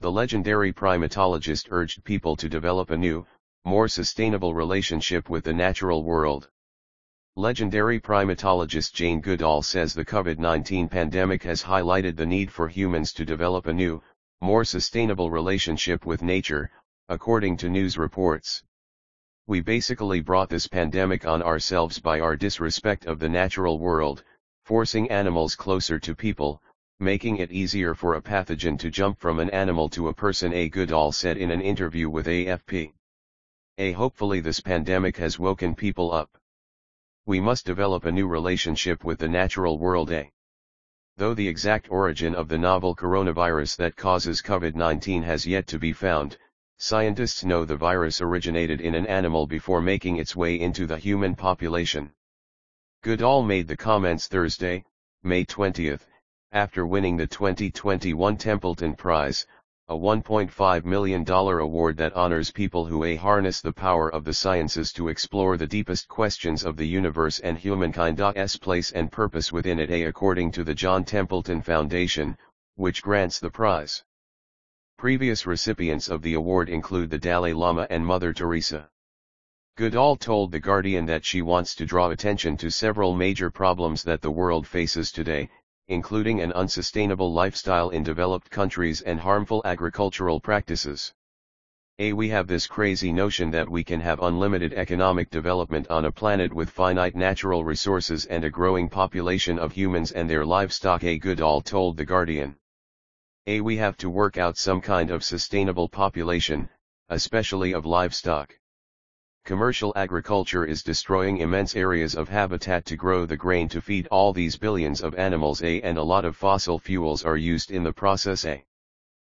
the legendary primatologist urged people to develop a new, more sustainable relationship with the natural world. Legendary primatologist Jane Goodall says the COVID-19 pandemic has highlighted the need for humans to develop a new, more sustainable relationship with nature, according to news reports. We basically brought this pandemic on ourselves by our disrespect of the natural world, forcing animals closer to people, making it easier for a pathogen to jump from an animal to a person a Goodall said in an interview with AFP. A hopefully this pandemic has woken people up. We must develop a new relationship with the natural world a. Though the exact origin of the novel coronavirus that causes COVID-19 has yet to be found, scientists know the virus originated in an animal before making its way into the human population. Goodall made the comments Thursday, May 20, after winning the 2021 Templeton Prize, a $1.5 million award that honors people who a harness the power of the sciences to explore the deepest questions of the universe and humankind's place and purpose within it a according to the John Templeton Foundation, which grants the prize. Previous recipients of the award include the Dalai Lama and Mother Teresa. Goodall told The Guardian that she wants to draw attention to several major problems that the world faces today, including an unsustainable lifestyle in developed countries and harmful agricultural practices. A. We have this crazy notion that we can have unlimited economic development on a planet with finite natural resources and a growing population of humans and their livestock A. Goodall told The Guardian. A. We have to work out some kind of sustainable population, especially of livestock. Commercial agriculture is destroying immense areas of habitat to grow the grain to feed all these billions of animals A and a lot of fossil fuels are used in the process A.